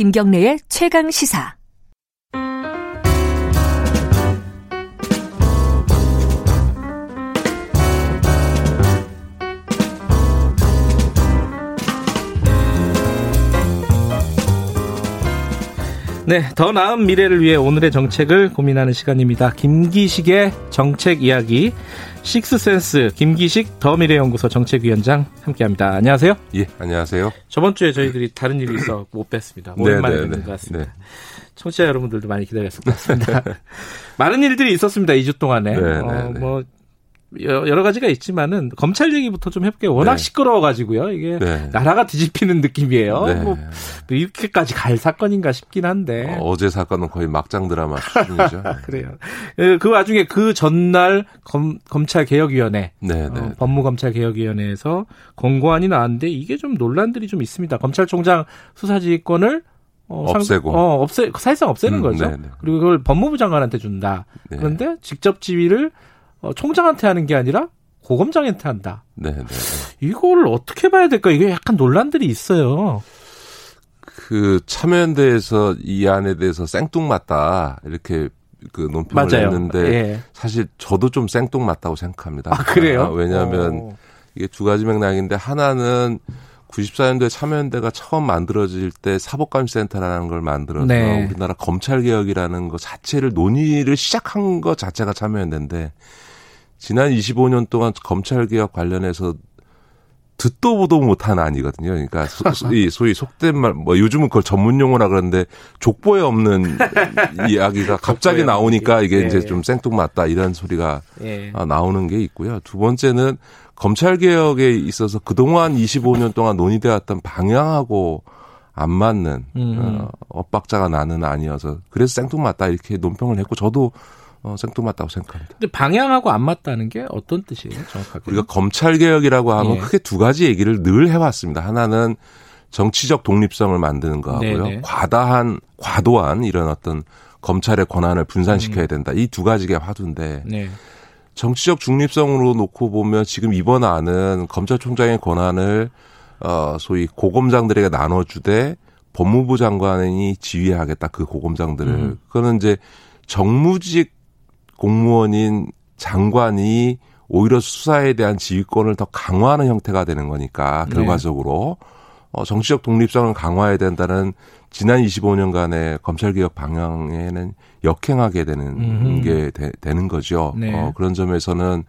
김경래의 최강 시사. 네, 더 나은 미래를 위해 오늘의 정책을 고민하는 시간입니다. 김기식의 정책 이야기, 식스센스 김기식 더 미래연구소 정책위원장 함께합니다. 안녕하세요. 예, 안녕하세요. 저번 주에 저희들이 다른 일이 있어 못 뵀습니다. 오랜만에 네, 네, 뵙는 네. 것 같습니다. 네. 청취자 여러분들도 많이 기다렸을 것 같습니다. 많은 일들이 있었습니다. 2주 동안에. 네, 어, 뭐 여러 가지가 있지만은 검찰 얘기부터 좀 해볼게요. 워낙 네. 시끄러워가지고요. 이게 네. 나라가 뒤집히는 느낌이에요. 네. 뭐 이렇게까지 갈 사건인가 싶긴 한데 어, 제 사건은 거의 막장 드라마 수준이죠. 그래요. 예, 그 와중에 그 전날 검, 검찰개혁위원회, 네, 어, 네. 법무검찰개혁위원회에서 권고안이 나왔는데 이게 좀 논란들이 좀 있습니다. 검찰총장 수사지휘권을 어, 없애고, 어, 없애 사실상 없애는 음, 거죠. 네네. 그리고 그걸 법무부 장관한테 준다. 네. 그런데 직접 지휘를 어, 총장한테 하는 게 아니라 고검장한테 한다. 네, 네, 네. 이걸 어떻게 봐야 될까? 이게 약간 논란들이 있어요. 그 참여연대에서 이 안에 대해서 생뚱맞다 이렇게 그 논평을 맞아요. 했는데 예. 사실 저도 좀 생뚱맞다고 생각합니다. 아, 그래요? 아, 왜냐하면 오. 이게 두 가지 맥락인데 하나는 94년도에 참여연대가 처음 만들어질 때 사법감시센터라는 걸 만들어서 네. 우리나라 검찰개혁이라는 것 자체를 논의를 시작한 것 자체가 참여연대인데 지난 25년 동안 검찰 개혁 관련해서 듣도 보도 못한 안이거든요. 그러니까 소, 소위 속된 말, 뭐 요즘은 그걸 전문 용어라 그러는데 족보에 없는 이야기가 갑자기 나오니까 이게 예. 이제 좀 생뚱맞다 이런 소리가 예. 나오는 게 있고요. 두 번째는 검찰 개혁에 있어서 그동안 25년 동안 논의되었던 방향하고 안 맞는 음. 어, 엇박자가 나는 아니어서 그래서 생뚱맞다 이렇게 논평을 했고 저도 어, 생뚱맞다고 생각합니다. 근데 방향하고 안 맞다는 게 어떤 뜻이에요, 정확하게? 우리가 검찰 개혁이라고 하면 예. 크게 두 가지 얘기를 늘 해왔습니다. 하나는 정치적 독립성을 만드는 거 하고요. 네네. 과다한 과도한 이런 어떤 검찰의 권한을 분산시켜야 음. 된다. 이 두 가지가 화두인데 네. 정치적 중립성으로 놓고 보면 지금 이번 안은 검찰총장의 권한을 어 소위 고검장들에게 나눠주되 법무부 장관이 지휘하겠다 그 고검장들을 음. 그거는 이제 정무직 공무원인 장관이 오히려 수사에 대한 지휘권을 더 강화하는 형태가 되는 거니까 네. 결과적으로 네. 어, 정치적 독립성을 강화해야 된다는 지난 25년간의 검찰개혁 방향에는 역행하게 되는 음흠. 게 되, 는 거죠. 네. 어, 그런 점에서는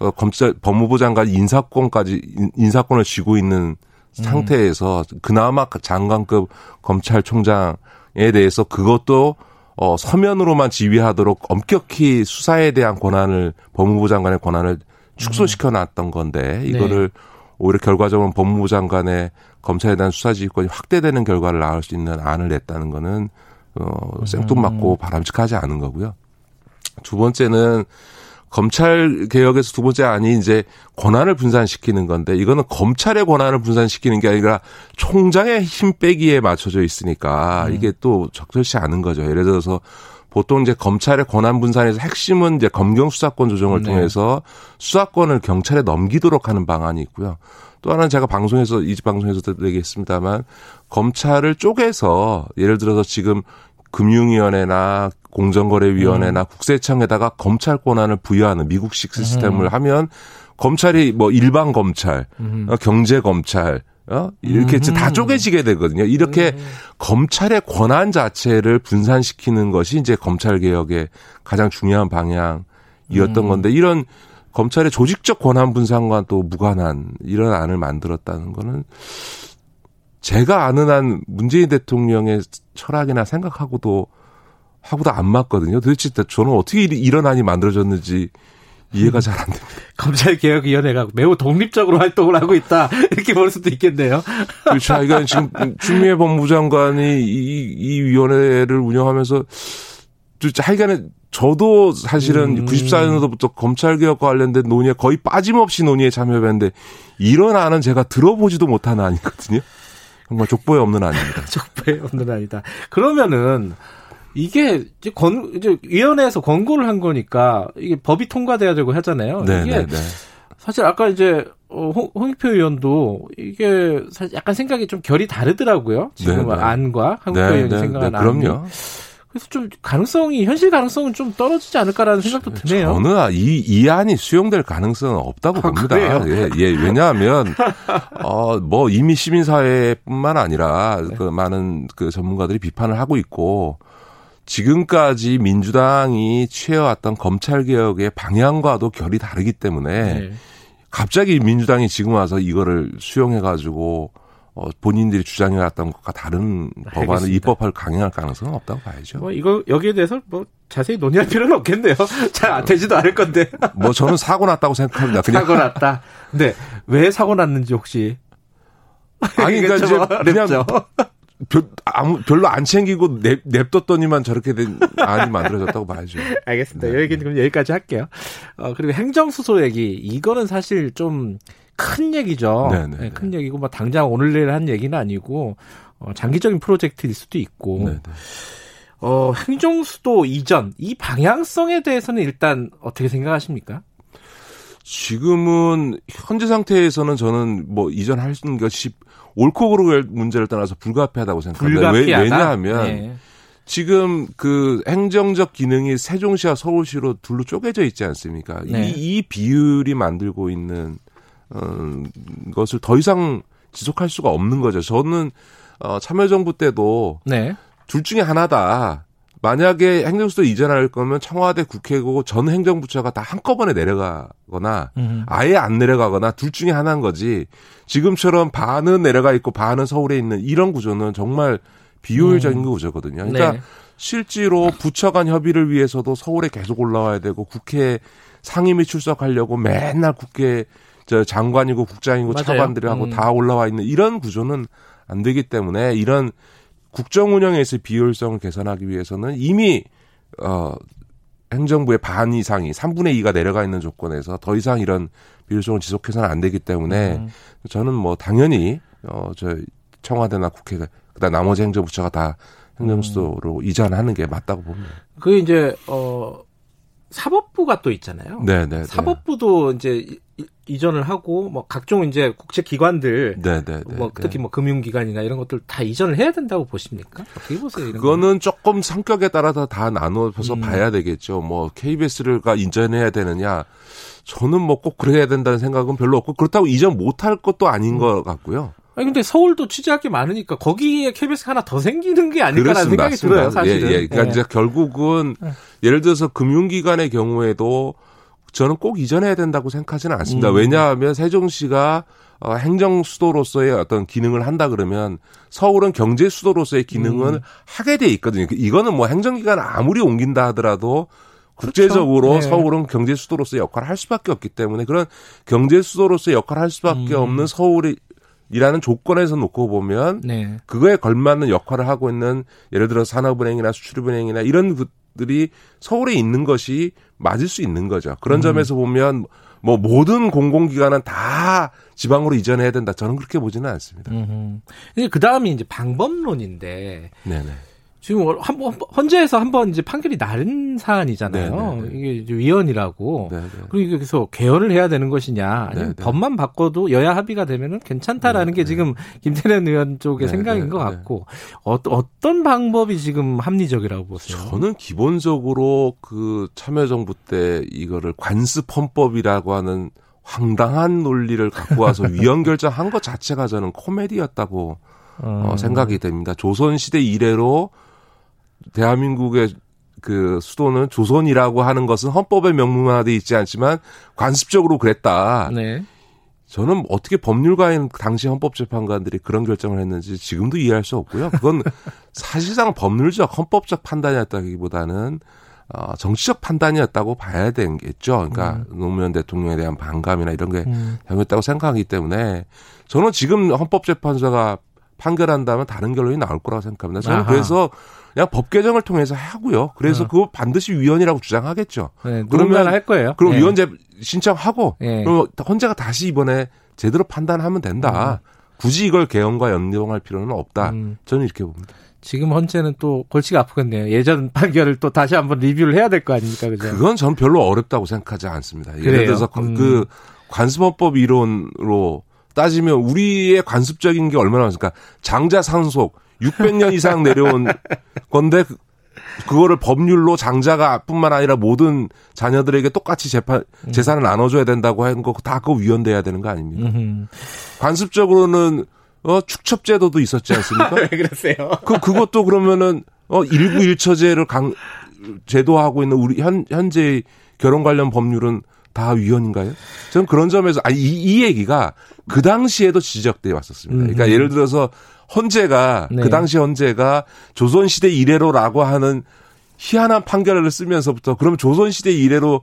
어, 검찰 법무부 장관 인사권까지 인사권을 쥐고 있는 상태에서 음. 그나마 장관급 검찰총장에 대해서 그것도 어, 서면으로만 지휘하도록 엄격히 수사에 대한 권한을 법무부 장관의 권한을 축소시켜 놨던 건데 이거를 네. 오히려 결과적으로 법무부 장관의 검찰에 대한 수사 지휘권이 확대되는 결과를 낳을 수 있는 안을 냈다는 거는 어, 생뚱맞고 음. 바람직하지 않은 거고요. 두 번째는 검찰 개혁에서 두 번째 안이 이제 권한을 분산시키는 건데 이거는 검찰의 권한을 분산시키는 게 아니라 총장의 힘 빼기에 맞춰져 있으니까 음. 이게 또 적절치 않은 거죠. 예를 들어서 보통 이제 검찰의 권한 분산에서 핵심은 이제 검경 수사권 조정을 네. 통해서 수사권을 경찰에 넘기도록 하는 방안이 있고요. 또 하나는 제가 방송에서 이 방송에서도 얘기했습니다만 검찰을 쪼개서 예를 들어서 지금 금융위원회나 공정거래위원회나 음. 국세청에다가 검찰 권한을 부여하는 미국식 시스템을 음. 하면 검찰이 뭐 일반 검찰, 음. 어, 경제 검찰, 어? 이렇게 음. 다 쪼개지게 되거든요. 이렇게 음. 검찰의 권한 자체를 분산시키는 것이 이제 검찰 개혁의 가장 중요한 방향이었던 음. 건데 이런 검찰의 조직적 권한 분산과 또 무관한 이런 안을 만들었다는 거는 제가 아는 한 문재인 대통령의 철학이나 생각하고도 하고도 안 맞거든요. 도대체 저는 어떻게 이런 안이 만들어졌는지 이해가 잘 안 됩니다. 검찰개혁위원회가 매우 독립적으로 활동을 하고 있다. 이렇게 볼 수도 있겠네요. 그렇죠. 그러니까 지금 추미애 법무부 장관이 이, 이 위원회를 운영하면서 하여간에 저도 사실은 음. 94년도부터 검찰개혁과 관련된 논의에 거의 빠짐없이 논의에 참여했는데 이런 안은 제가 들어보지도 못한 안이거든요. 정말 족보에 없는 안입니다. 족보에 없는 안이다. 그러면은 이게 이제 권 이제 위원회에서 권고를 한 거니까 이게 법이 통과돼야 되고 하잖아요. 네, 이게 네, 네. 사실 아까 이제 어, 홍, 홍익표 의원도 이게 사실 약간 생각이 좀 결이 다르더라고요. 지금 네, 네. 안과 홍익표 네, 의원이 네, 생각하는 네, 그럼요. 그래서 좀 가능성이 현실 가능성은 좀 떨어지지 않을까라는 생각도 드네요. 저는 이, 이 안이 수용될 가능성은 없다고 아, 봅니다. 예, 예, 왜냐하면 어 뭐 이미 시민사회뿐만 아니라 네. 그 많은 그 전문가들이 비판을 하고 있고 지금까지 민주당이 취해왔던 검찰 개혁의 방향과도 결이 다르기 때문에 네. 갑자기 민주당이 지금 와서 이거를 수용해 가지고 어, 본인들이 주장해왔던 것과 다른 법안을 입법할 강행할 가능성은 없다고 봐야죠. 뭐 이거 여기에 대해서 뭐 자세히 논의할 필요는 없겠네요. 잘 되지도 않을 건데. 뭐 저는 사고 났다고 생각합니다. 그냥 사고 났다. 근데 왜 사고 났는지 혹시 아니 그러니까 이제 그냥 별, 아무, 별로 안 챙기고 냅, 냅뒀더니만 저렇게 된 안이 만들어졌다고 봐야죠. 알겠습니다. 네. 여기 그럼 여기까지 할게요. 어, 그리고 행정수소 얘기. 이거는 사실 좀 큰 얘기죠. 네네. 네, 네, 큰 얘기고, 뭐, 당장 오늘 내일 한 얘기는 아니고, 어, 장기적인 프로젝트일 수도 있고, 네네. 어, 행정수도 이전, 이 방향성에 대해서는 일단 어떻게 생각하십니까? 지금은 현재 상태에서는 저는 뭐 이전할 것이 옳고 그르의 문제를 떠나서 불가피하다고 생각합니다. 불가피하다? 왜, 냐하면 네. 지금 그 행정적 기능이 세종시와 서울시로 둘로 쪼개져 있지 않습니까? 네. 이, 이 비율이 만들고 있는 어, 것을 더 이상 지속할 수가 없는 거죠. 저는 어, 참여정부 때도 네. 둘 중에 하나다. 만약에 행정수도 이전할 거면 청와대 국회고 전 행정부처가 다 한꺼번에 내려가거나 음. 아예 안 내려가거나 둘 중에 하나인 거지 지금처럼 반은 내려가 있고 반은 서울에 있는 이런 구조는 정말 비효율적인 음. 구조거든요. 그러니까 네. 실제로 부처 간 협의를 위해서도 서울에 계속 올라와야 되고 국회 상임위 출석하려고 맨날 국회 저 장관이고 국장이고 맞아요. 차관들하고 음. 다 올라와 있는 이런 구조는 안 되기 때문에 이런 국정 운영에서의 비효율성을 개선하기 위해서는 이미 어 행정부의 반 이상이 3분의 2가 내려가 있는 조건에서 더 이상 이런 비효율성을 지속해서는 안 되기 때문에 음. 저는 뭐 당연히 어저 청와대나 국회가 그다음 나머지 행정부처가 다 행정수도로 음. 이전하는 게 맞다고 봅니다. 그 이제 어 사법부가 또 있잖아요. 네, 네. 네. 사법부도 네. 이제 이전을 하고 뭐 각종 이제 국제 기관들 네, 네, 네, 뭐 특히 뭐 금융 기관이나 이런 것들 다 이전을 해야 된다고 보십니까? 어떻게 보세요? 그거는 거? 조금 성격에 따라 서 다 나눠서 음. 봐야 되겠죠. 뭐 KBS가 이전해야 되느냐? 저는 뭐 꼭 그래야 된다는 생각은 별로 없고 그렇다고 이전 못할 것도 아닌 음. 것 같고요. 아니 근데 서울도 취재할 게 많으니까 거기에 KBS 하나 더 생기는 게 아닐까라는 생각이 맞습니다. 들어요. 사실은. 예, 예. 그러니까 예. 이제 결국은 예. 예를 들어서 금융기관의 경우에도 저는 꼭 이전해야 된다고 생각하지는 않습니다. 음. 왜냐하면 세종시가 어, 행정 수도로서의 어떤 기능을 한다 그러면 서울은 경제 수도로서의 기능은 음. 하게 돼 있거든요. 이거는 뭐 행정기관 아무리 옮긴다 하더라도 국제적으로 그렇죠. 네. 서울은 경제 수도로서의 역할을 할 수밖에 없기 때문에 그런 경제 수도로서의 역할을 할 수밖에 음. 없는 서울이 이라는 조건에서 놓고 보면 네. 그거에 걸맞는 역할을 하고 있는 예를 들어 산업은행이나 수출입은행이나 이런 것들이 서울에 있는 것이 맞을 수 있는 거죠. 그런 음. 점에서 보면 뭐 모든 공공기관은 다 지방으로 이전해야 된다. 저는 그렇게 보지는 않습니다. 그 다음이 이제 방법론인데. 네네. 지금 한 번 헌재에서 한 번 이제 판결이 나른 사안이잖아요. 네네네. 네, 네. 이게 이제 위헌이라고. 네네. 네. 그리고 그래서 개헌을 해야 되는 것이냐, 아니면 네네. 법만 바꿔도 여야 합의가 되면은 괜찮다라는 네네. 게 지금 김태년 의원 쪽의 생각인 것 같고 어, 어떤 방법이 지금 합리적이라고 보세요? 저는 기본적으로 그 참여정부 때 이거를 관습 헌법이라고 하는 황당한 논리를 갖고 와서 위헌 결정한 것 자체가 저는 코미디였다고 어, 음. 생각이 됩니다. 조선시대 이래로 대한민국의 그 수도는 조선이라고 하는 것은 헌법에 명문화돼 있지 않지만 관습적으로 그랬다. 네. 저는 어떻게 법률가인 당시 헌법재판관들이 그런 결정을 했는지 지금도 이해할 수 없고요. 그건 사실상 법률적 헌법적 판단이었다기보다는 어, 정치적 판단이었다고 봐야 되겠죠. 그러니까 음. 노무현 대통령에 대한 반감이나 이런 게 음. 잘못했다고 생각하기 때문에 저는 지금 헌법재판소가 판결한다면 다른 결론이 나올 거라고 생각합니다. 저는 아하. 그래서 그냥 법 개정을 통해서 하고요. 그래서 어. 그거 반드시 위헌이라고 주장하겠죠. 네, 그러면 할 거예요. 그럼 네. 위헌제 신청하고 네. 그럼 헌재가 다시 이번에 제대로 판단하면 된다. 음. 굳이 이걸 개헌과 연동할 필요는 없다. 음. 저는 이렇게 봅니다. 지금 헌재는 또 골치가 아프겠네요. 예전 판결을 또 다시 한번 리뷰를 해야 될 거 아닙니까? 그죠? 그건 전 별로 어렵다고 생각하지 않습니다. 예를 그래요? 들어서 음. 그 관습헌법 이론으로 따지면 우리의 관습적인 게 얼마나 많습니까? 장자 상속 600년 이상 내려온 건데 그, 그거를 법률로 장자가 뿐만 아니라 모든 자녀들에게 똑같이 재판 음. 재산을 나눠줘야 된다고 하는 거다 그거 위헌돼야 되는 거 아닙니까? 음흠. 관습적으로는 어 축첩제도도 있었지 않습니까? 왜 그러세요? 그 그것도 그러면은 어 일부 일처제를 강 제도하고 있는 우리 현 현재 결혼 관련 법률은 다 위헌인가요? 저는 그런 점에서 아이 이 얘기가 그 당시에도 지적돼 왔었습니다. 그러니까 음. 예를 들어서 헌재가 네. 그 당시 헌재가 조선시대 이래로라고 하는 희한한 판결을 쓰면서부터 그럼 조선시대 이래로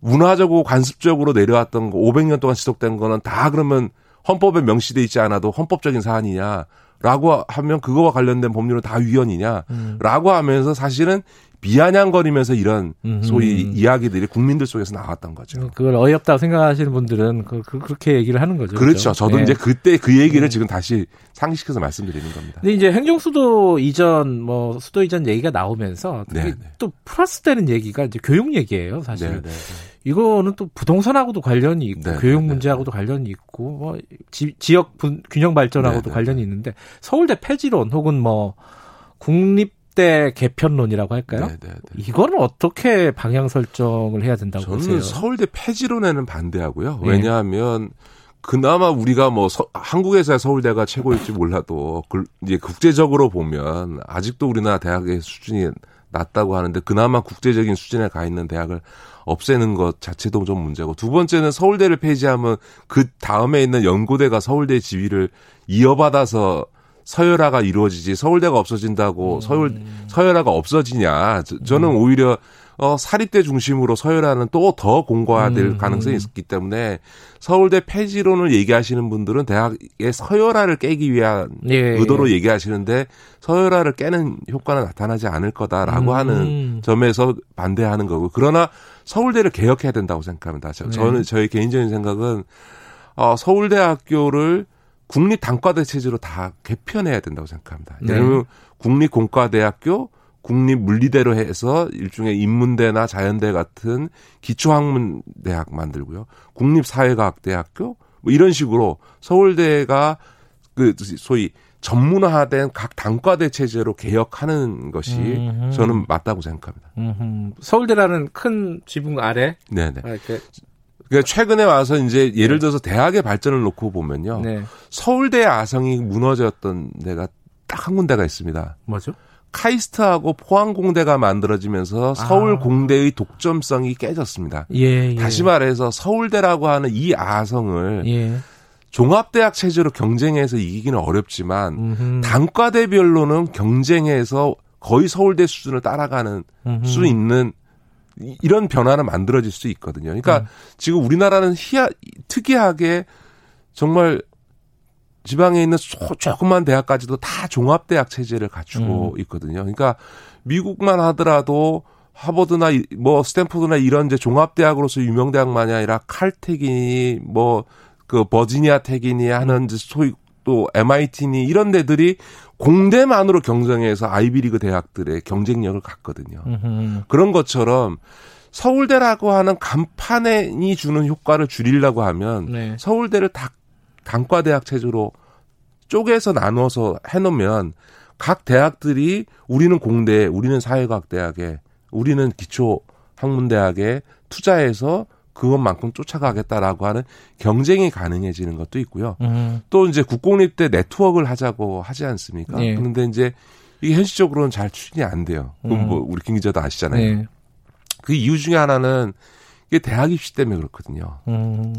문화적으로 관습적으로 내려왔던 거 500년 동안 지속된 거는 다 그러면 헌법에 명시돼 있지 않아도 헌법적인 사안이냐 라고 하면 그거와 관련된 법률은 다 위헌이냐라고 음. 하면서 사실은 비아냥거리면서 이런 소위 음. 이야기들이 국민들 속에서 나왔던 거죠. 음, 그걸 어이없다고 생각하시는 분들은 그, 그 렇게 얘기를 하는 거죠. 그렇죠. 그렇죠? 저도 네. 이제 그때 그 얘기를 네. 지금 다시 상기시켜서 말씀드리는 겁니다. 근데 이제 행정수도 이전 뭐 수도 이전 얘기가 나오면서 네, 네. 또 플러스 되는 얘기가 이제 교육 얘기예요, 사실. 네, 네, 이거는 또 부동산하고도 관련이 있고 교육 문제하고도 관련이 있고 뭐 지, 역 균형 발전하고도 관련이 있는데 서울대 폐지론 혹은 뭐 국립 대 개편론이라고 할까요? 네네네. 이거는 어떻게 방향 설정을 해야 된다고 저는 보세요? 서울대 폐지론에는 반대하고요. 네. 왜냐하면 그나마 우리가 뭐 서, 한국에서야 서울대가 최고일지 몰라도 그, 이제 국제적으로 보면 아직도 우리나라 대학의 수준이 낮다고 하는데 그나마 국제적인 수준에 가 있는 대학을 없애는 것 자체도 좀 문제고 두 번째는 서울대를 폐지하면 그 다음에 있는 연고대가 서울대 지위를 이어받아서 서열화가 이루어지지 서울대가 없어진다고 음. 서울 서열화가 없어지냐 저, 는 음. 오히려 어 사립대 중심으로 서열화는 또 더 공고화될 음. 가능성이 있기 때문에 서울대 폐지론을 얘기하시는 분들은 대학의 서열화를 깨기 위한 예, 의도로 예. 얘기하시는데 서열화를 깨는 효과는 나타나지 않을 거다라고 음. 하는 점에서 반대하는 거고 그러나 서울대를 개혁해야 된다고 생각합니다. 저, 네. 저는 저의 개인적인 생각은 어 서울대학교를 국립 단과대 체제로 다 개편해야 된다고 생각합니다. 네. 예를 들면 국립공과대학교, 국립물리대로 해서 일종의 인문대나 자연대 같은 기초학문 대학 만들고요. 국립사회과학대학교 뭐 이런 식으로 서울대가 그 소위 전문화된 각 단과대 체제로 개혁하는 것이 음흠. 저는 맞다고 생각합니다. 음흠. 서울대라는 큰 지붕 아래 네네. 아, 이렇게 그러니까 최근에 와서 이제 예를 네. 들어서 대학의 발전을 놓고 보면요. 네. 서울대 아성이 무너졌던 데가 딱 한 군데가 있습니다. 뭐죠? 카이스트하고 포항공대가 만들어지면서 아. 서울공대의 독점성이 깨졌습니다. 예, 예. 다시 말해서 서울대라고 하는 이 아성을 예. 종합대학 체제로 경쟁해서 이기기는 어렵지만 음흠. 단과대별로는 경쟁해서 거의 서울대 수준을 따라가는 음흠. 수 있는 이런 변화는 만들어질 수 있거든요. 그러니까 음. 지금 우리나라는 희야, 특이하게 정말 지방에 있는 조그만 대학까지도 다 종합대학 체제를 갖추고 음. 있거든요. 그러니까 미국만 하더라도 하버드나 뭐 스탠포드나 이런 이제 종합대학으로서 유명 대학만이 아니라 칼텍이니 뭐 그 버지니아 텍이니 하는 소위 또 MIT니 이런 데들이 공대만으로 경쟁해서 아이비리그 대학들의 경쟁력을 갖거든요. 음흠. 그런 것처럼 서울대라고 하는 간판이 주는 효과를 줄이려고 하면 네. 서울대를 다 단과대학 체제로 쪼개서 나눠서 해놓으면 각 대학들이 우리는 공대, 우리는 사회과학대학에, 우리는 기초 학문대학에 투자해서 그것만큼 쫓아가겠다라고 하는 경쟁이 가능해지는 것도 있고요. 음. 또 이제 국공립대 네트워크를 하자고 하지 않습니까? 네. 그런데 이제 이게 현실적으로는 잘 추진이 안 돼요. 그건 음. 뭐 우리 김 기자도 아시잖아요. 네. 그 이유 중에 하나는 이게 대학 입시 때문에 그렇거든요. 음.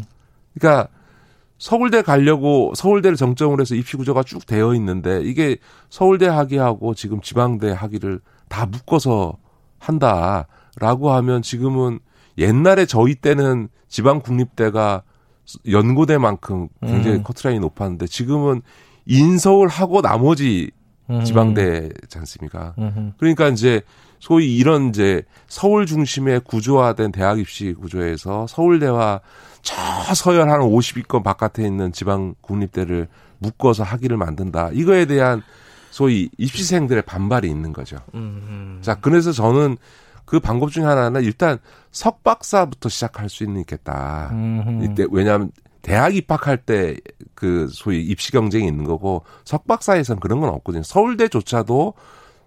그러니까 서울대 가려고 서울대를 정점으로 해서 입시 구조가 쭉 되어 있는데 이게 서울대 학위하고 지금 지방대 학위를 다 묶어서 한다라고 하면 지금은 옛날에 저희 때는 지방 국립대가 연고대만큼 굉장히 음. 커트라인이 높았는데 지금은 인서울 하고 나머지 음. 지방대지 않습니까? 음. 그러니까 이제 소위 이런 이제 서울 중심의 구조화된 대학 입시 구조에서 서울대와 저 서열 한 50위권 바깥에 있는 지방 국립대를 묶어서 학위를 만든다. 이거에 대한 소위 입시생들의 반발이 있는 거죠. 자, 그래서 저는 그 방법 중에 하나는 일단 석박사부터 시작할 수는 있겠다. 이때 왜냐하면 대학 입학할 때 그 소위 입시 경쟁이 있는 거고 석박사에서는 그런 건 없거든요. 서울대조차도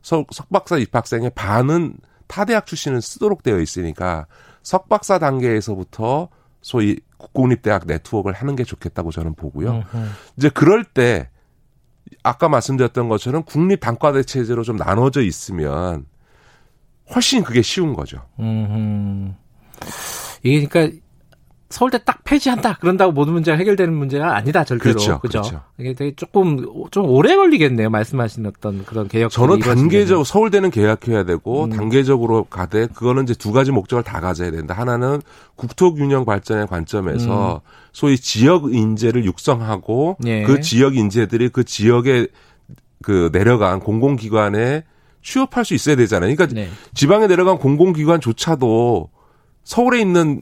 석, 석박사 입학생의 반은 타대학 출신을 쓰도록 되어 있으니까 석박사 단계에서부터 소위 국공립대학 네트워크를 하는 게 좋겠다고 저는 보고요. 으흠. 이제 그럴 때 아까 말씀드렸던 것처럼 국립 단과대 체제로 좀 나눠져 있으면 훨씬 그게 쉬운 거죠. 음. 이게 그러니까 서울대 딱 폐지한다 그런다고 모든 문제가 해결되는 문제가 아니다 절대로 그렇죠, 그죠? 그렇죠. 이게 되게 조금 좀 오래 걸리겠네요 말씀하신 어떤 그런 개혁. 저는 단계적 서울대는 계약해야 되고 음. 단계적으로 가되 그거는 이제 두 가지 목적을 다 가져야 된다. 하나는 국토균형 발전의 관점에서 음. 소위 지역 인재를 육성하고 예. 그 지역 인재들이 그 지역에 그 내려간 공공기관에 취업할 수 있어야 되잖아요. 그러니까 네. 지방에 내려간 공공기관조차도 서울에 있는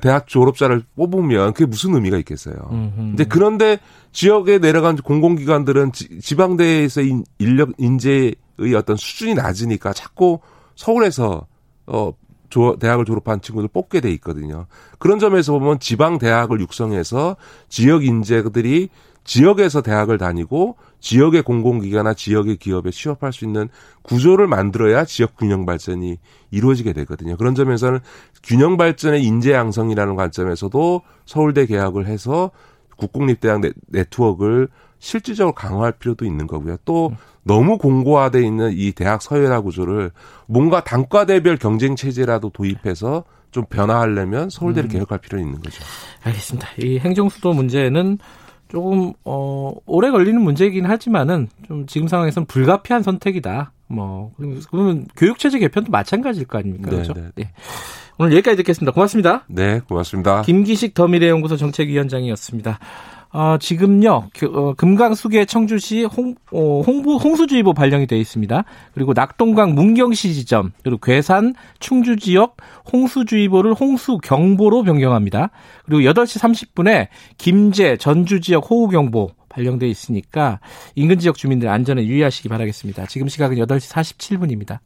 대학 졸업자를 뽑으면 그게 무슨 의미가 있겠어요. 근데 그런데 지역에 내려간 공공기관들은 지, 방대에서 인력 인재의 어떤 수준이 낮으니까 자꾸 서울에서 어 조, 대학을 졸업한 친구들 뽑게 돼 있거든요. 그런 점에서 보면 지방 대학을 육성해서 지역 인재들이 지역에서 대학을 다니고 지역의 공공기관이나 지역의 기업에 취업할 수 있는 구조를 만들어야 지역 균형 발전이 이루어지게 되거든요. 그런 점에서는 균형 발전의 인재 양성이라는 관점에서도 서울대 개학을 해서 국공립대학 네트워크를 실질적으로 강화할 필요도 있는 거고요. 또 너무 공고화돼 있는 이 대학 서열화 구조를 뭔가 단과대별 경쟁 체제라도 도입해서 좀 변화하려면 서울대를 음. 개혁할 필요는 있는 거죠. 알겠습니다. 이 행정수도 문제는 조금 어 오래 걸리는 문제이긴 하지만은 좀 지금 상황에서는 불가피한 선택이다. 뭐 그러면 교육 체제 개편도 마찬가지일 거 아닙니까? 네, 그렇죠? 네. 네. 오늘 여기까지 듣겠습니다. 고맙습니다. 네, 고맙습니다. 김기식 더미래연구소 정책위원장이었습니다. 어, 지금요, 어, 금강수계 청주시 홍, 어, 홍부, 홍수주의보 발령이 되어 있습니다. 그리고 낙동강 문경시 지점, 그리고 괴산, 충주 지역 홍수주의보를 홍수경보로 변경합니다. 그리고 8시 30분에 김제, 전주 지역 호우경보 발령되어 있으니까 인근 지역 주민들 안전에 유의하시기 바라겠습니다. 지금 시각은 8시 47분입니다.